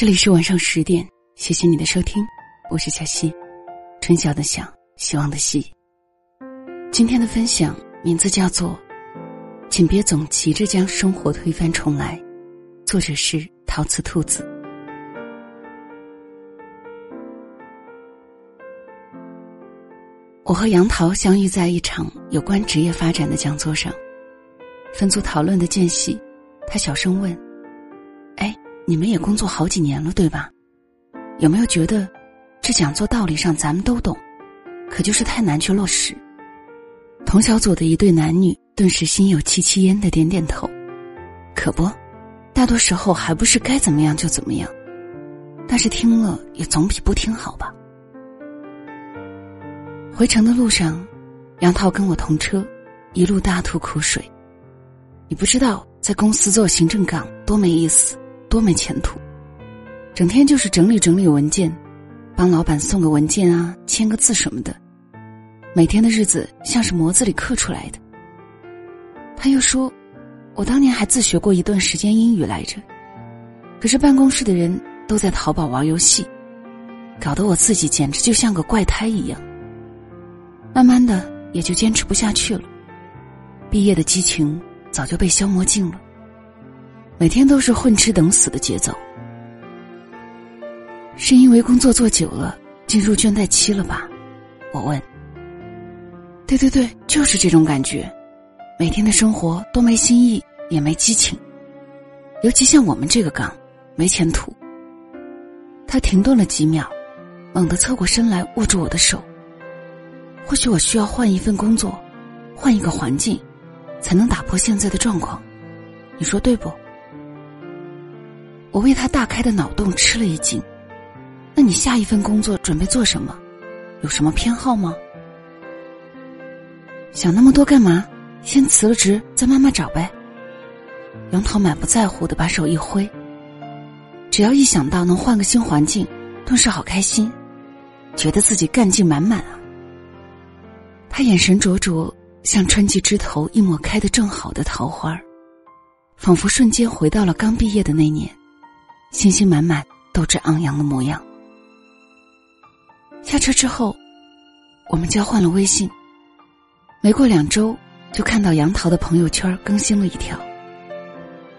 这里是晚上十点，谢谢你的收听，我是小溪，春晓的晓，希望的希。今天的分享名字叫做“请别总急着将生活推翻重来”，作者是陶瓷兔子。我和杨桃相遇在一场有关职业发展的讲座上，分组讨论的间隙，他小声问：“，你们也工作好几年了，对吧？有没有觉得，这讲座道理上咱们都懂，可就是太难去落实？”同小组的一对男女顿时心有戚戚焉的点点头。可不，大多时候还不是该怎么样就怎么样，但是听了也总比不听好吧。回程的路上，杨涛跟我同车，一路大吐苦水。你不知道在公司做行政岗多没意思，多没前途，整天就是整理整理文件，帮老板送个文件啊，签个字什么的，每天的日子像是模子里刻出来的。他又说，我当年还自学过一段时间英语来着，可是办公室的人都在淘宝玩游戏，搞得我自己简直就像个怪胎一样。慢慢的，也就坚持不下去了。毕业的激情早就被消磨尽了，每天都是混吃等死的节奏。是因为工作做久了，进入倦怠期了吧？我问。对对对，就是这种感觉，每天的生活都没新意，也没激情，尤其像我们这个岗，没前途。他停顿了几秒，猛地侧过身来，握住我的手。或许我需要换一份工作，换一个环境，才能打破现在的状况。你说对不？我为他大开的脑洞吃了一惊。那你下一份工作准备做什么？有什么偏好吗？想那么多干嘛？先辞了职，再慢慢找呗。杨桃满不在乎的把手一挥。只要一想到能换个新环境，顿时好开心，觉得自己干劲满满啊。他眼神灼灼，像春季枝头一抹开得正好的桃花仿佛瞬间回到了刚毕业的那年，信心满满、斗志昂扬的模样。下车之后，我们交换了微信。没过两周，就看到杨桃的朋友圈更新了一条：“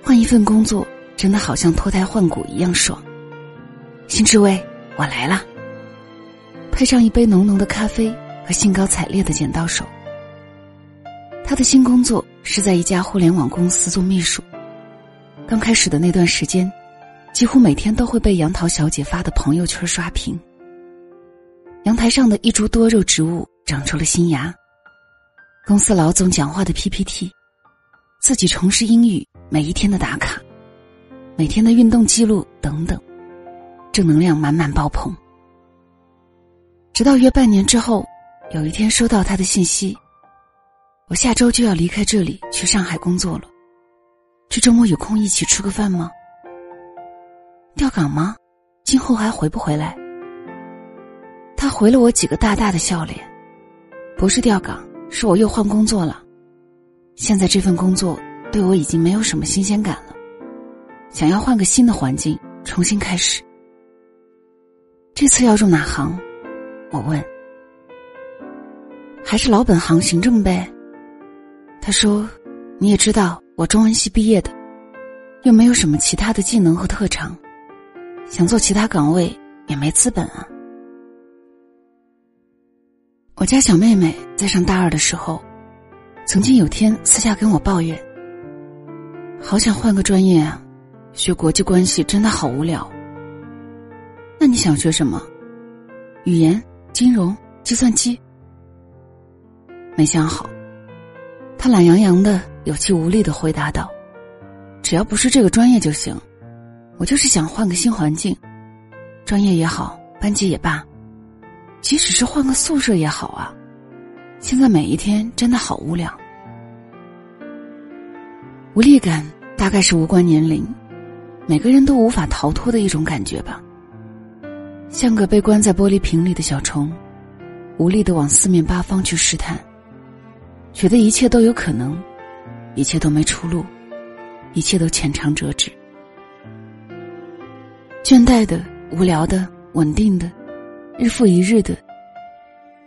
换一份工作，真的好像脱胎换骨一样爽。”新职位，我来了。配上一杯浓浓的咖啡。和兴高采烈的剪刀手。他的新工作是在一家互联网公司做秘书。刚开始的那段时间，几乎每天都会被杨桃小姐发的朋友圈刷屏。阳台上的一株多肉植物长出了新芽，公司老总讲话的 PPT，自己重拾英语每一天的打卡，每天的运动记录等等，正能量满满爆棚。直到约半年之后。有一天收到他的信息，我下周就要离开这里去上海工作了，这周末有空一起吃个饭吗？调岗吗？今后还回不回来？他回了我几个大大的笑脸，不是调岗，是我又换工作了，现在这份工作对我已经没有什么新鲜感了，想要换个新的环境重新开始。这次要入哪行？我问。还是老本行行政呗。他说：“你也知道，我中文系毕业的，又没有什么其他的技能和特长，想做其他岗位也没资本啊。”我家小妹妹在上大二的时候，曾经有天私下跟我抱怨：“好想换个专业啊，学国际关系真的好无聊。”那你想学什么？语言、金融、计算机？没想好，他懒洋洋的、有气无力的回答道：“只要不是这个专业就行，我就是想换个新环境，专业也好，班级也罢，即使是换个宿舍也好啊。现在每一天真的好无聊，无力感大概是无关年龄，每个人都无法逃脱的一种感觉吧。像个被关在玻璃瓶里的小虫，无力的往四面八方去试探。”觉得一切都有可能，一切都没出路，一切都浅尝辄止。倦怠的、无聊的、稳定的，日复一日的，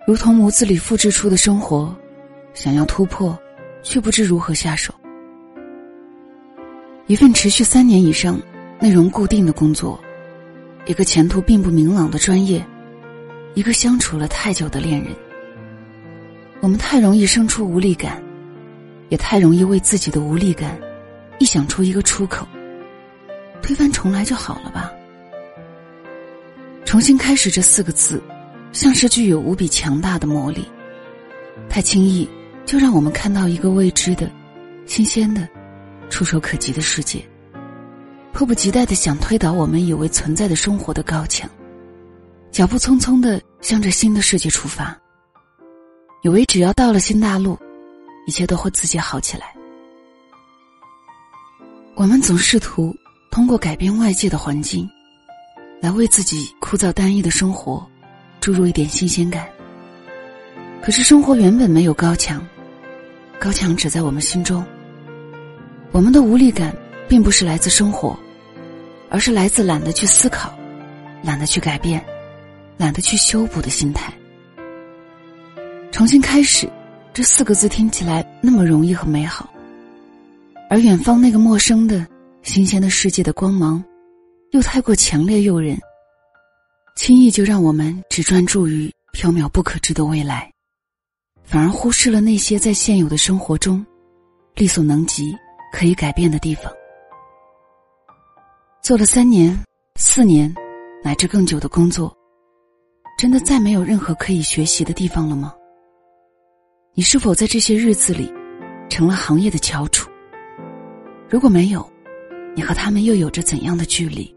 如同模子里复制出的生活，想要突破，却不知如何下手。一份持续三年以上、内容固定的工作，一个前途并不明朗的专业，一个相处了太久的恋人，我们太容易生出无力感，也太容易为自己的无力感，臆想出一个出口。推翻重来就好了吧。重新开始这四个字，像是具有无比强大的魔力，太轻易就让我们看到一个未知的、新鲜的、触手可及的世界，迫不及待的想推倒我们以为存在的生活的高墙，脚步匆匆的向着新的世界出发，以为只要到了新大陆，一切都会自己好起来。我们总试图。通过改变外界的环境，来为自己枯燥单一的生活注入一点新鲜感。可是生活原本没有高墙，高墙只在我们心中。我们的无力感并不是来自生活，而是来自懒得去思考、懒得去改变、懒得去修补的心态。重新开始这四个字听起来那么容易和美好，而远方那个陌生的。新鲜的世界的光芒，又太过强烈诱人，轻易就让我们只专注于缥缈不可知的未来，反而忽视了那些在现有的生活中力所能及可以改变的地方。做了三年、四年，乃至更久的工作，真的再没有任何可以学习的地方了吗？你是否在这些日子里成了行业的翘楚？如果没有，你和他们又有着怎样的距离？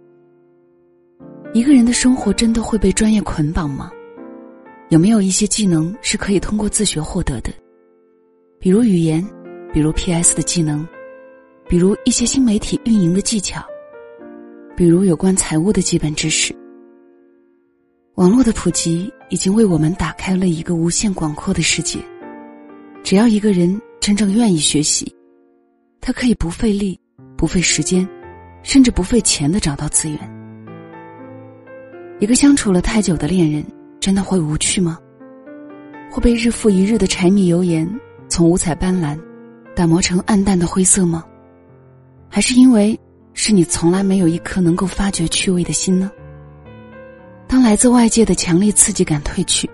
一个人的生活真的会被专业捆绑吗？有没有一些技能是可以通过自学获得的？比如语言，比如 PS 的技能，比如一些新媒体运营的技巧，比如有关财务的基本知识。网络的普及已经为我们打开了一个无限广阔的世界。只要一个人真正愿意学习，他可以不费力。不费时间，甚至不费钱的找到资源。一个相处了太久的恋人，真的会无趣吗？会被日复一日的柴米油盐从五彩斑斓打磨成暗淡的灰色吗？还是因为是你从来没有一颗能够发掘趣味的心呢？当来自外界的强烈刺激感褪去，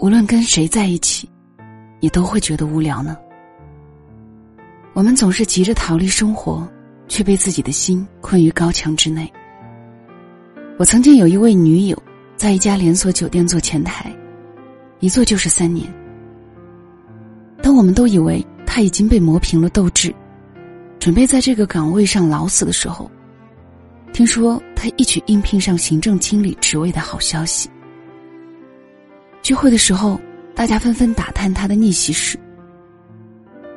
无论跟谁在一起，你都会觉得无聊呢？我们总是急着逃离生活，却被自己的心困于高墙之内。我曾经有一位女友，在一家连锁酒店做前台，一做就是三年。当我们都以为她已经被磨平了斗志，准备在这个岗位上老死的时候，听说她一举应聘上行政经理职位的好消息。聚会的时候，大家纷纷打探她的逆袭史。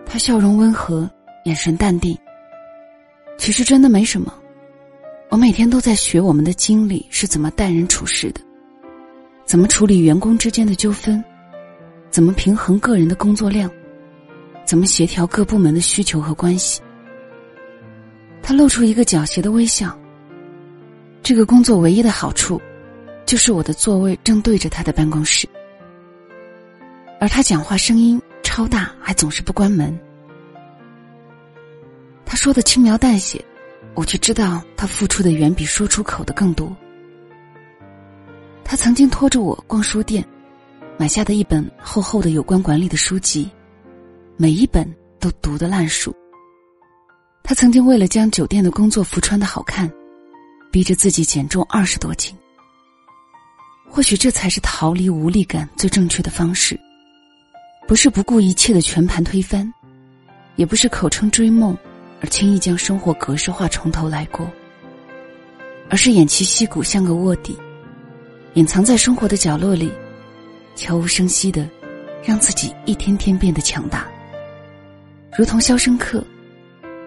他笑容温和，眼神淡定。其实真的没什么，我每天都在学我们的经理是怎么待人处事的，怎么处理员工之间的纠纷，怎么平衡个人的工作量，怎么协调各部门的需求和关系。他露出一个狡黠的微笑。这个工作唯一的好处，就是我的座位正对着他的办公室，而他讲话声音。超大，还总是不关门。他说的轻描淡写，我却知道他付出的远比说出口的更多。他曾经拖着我逛书店，买下的一本厚厚的有关管理的书籍，每一本都读得烂熟。他曾经为了将酒店的工作服穿的好看，逼着自己减重二十多斤。或许这才是逃离无力感最正确的方式。不是不顾一切的全盘推翻，也不是口称追梦而轻易将生活格式化从头来过，而是偃旗息鼓像个卧底，隐藏在生活的角落里，悄无声息的让自己一天天变得强大，如同肖申克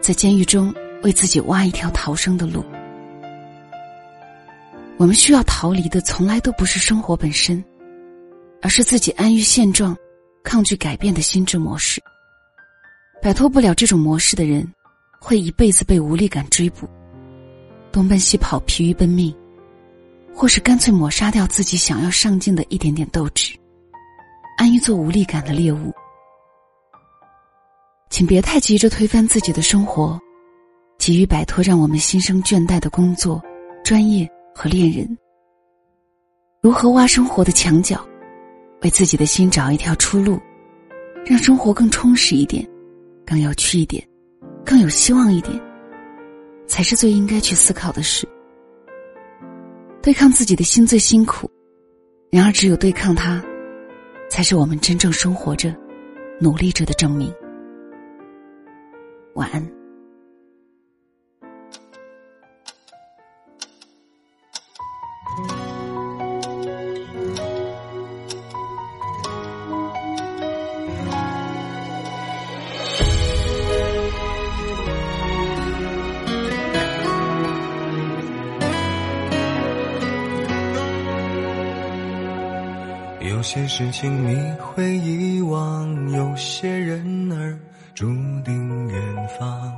在监狱中为自己挖一条逃生的路。我们需要逃离的从来都不是生活本身，而是自己安于现状。抗拒改变的心智模式，摆脱不了这种模式的人，会一辈子被无力感追捕。东奔西跑、疲于奔命，或是干脆抹杀掉自己想要上进的一点点斗志，安于做无力感的猎物。请别太急着推翻自己的生活，急于摆脱让我们心生倦怠的工作、专业和恋人。如何挖生活的墙角，为自己的心找一条出路，让生活更充实一点，更有趣一点，更有希望一点，才是最应该去思考的事。对抗自己的心最辛苦，然而只有对抗它，才是我们真正生活着、努力着的证明。晚安。有些事情你会遗忘，有些人儿注定远方，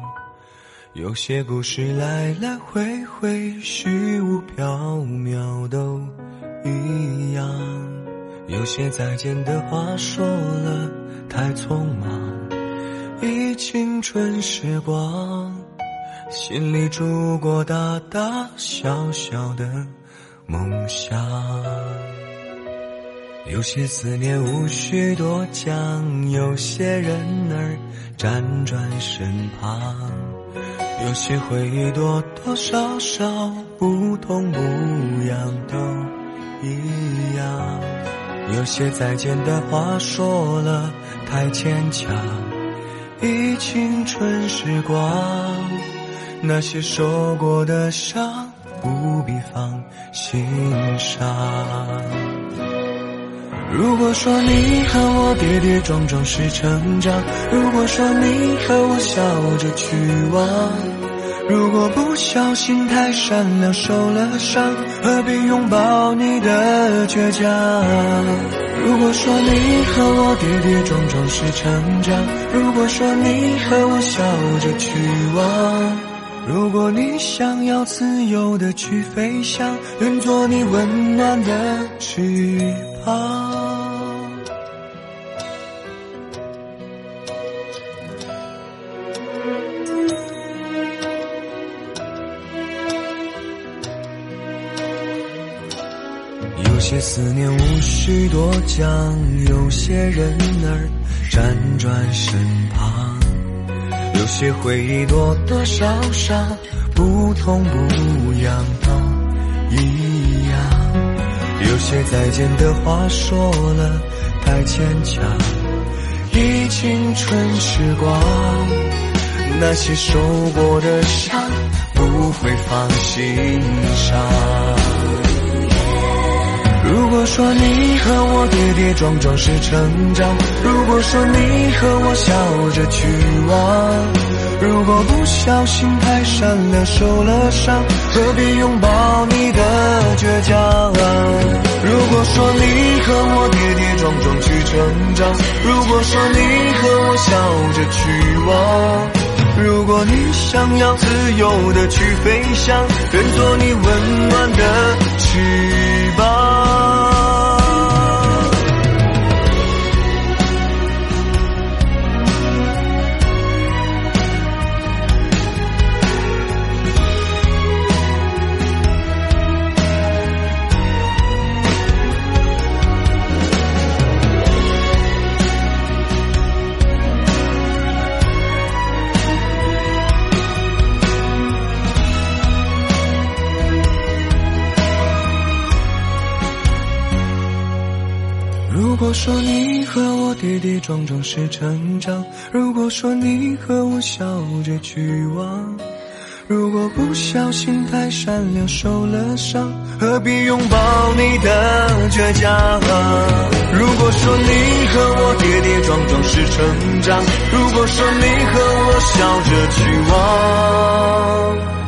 有些故事来来回回，虚无缥缈都一样。有些再见的话说了太匆忙，忆青春时光，心里住过大大小小的梦想。有些思念无需多讲，有些人儿辗转身旁，有些回忆多多少少不痛不痒都一样，有些再见的话说了太牵强，忆青春时光，那些受过的伤不必放心上。如果说你和我跌跌撞撞是成长，如果说你和我笑着去忘，如果不小心太善良受了伤，何必拥抱你的倔强？如果说你和我跌跌撞撞是成长，如果说你和我笑着去忘，如果你想要自由的去飞翔，愿做你温暖的翅膀。思念无需多讲，有些人儿辗转身旁，有些回忆多多少少不痛不痒都一样，有些再见的话说了太牵强，忆青春时光，那些受过的伤不会放心上。如果说你和我跌跌撞撞是成长，如果说你和我笑着去忘，如果不小心太善良受了伤，何必拥抱你的倔强？如果说你和我跌跌撞撞去成长，如果说你和我笑着去忘，如果你想要自由的去飞翔，愿做你温暖的翅膀。果说你和我跌跌撞撞是成长，如果说你和我笑着去忘，如果不小心太善良受了伤，何必拥抱你的倔强？如果说你和我跌跌撞撞是成长，如果说你和我笑着去忘。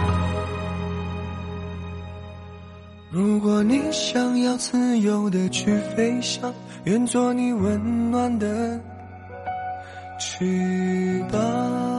如果你想要自由的去飞翔，愿做你温暖的翅膀。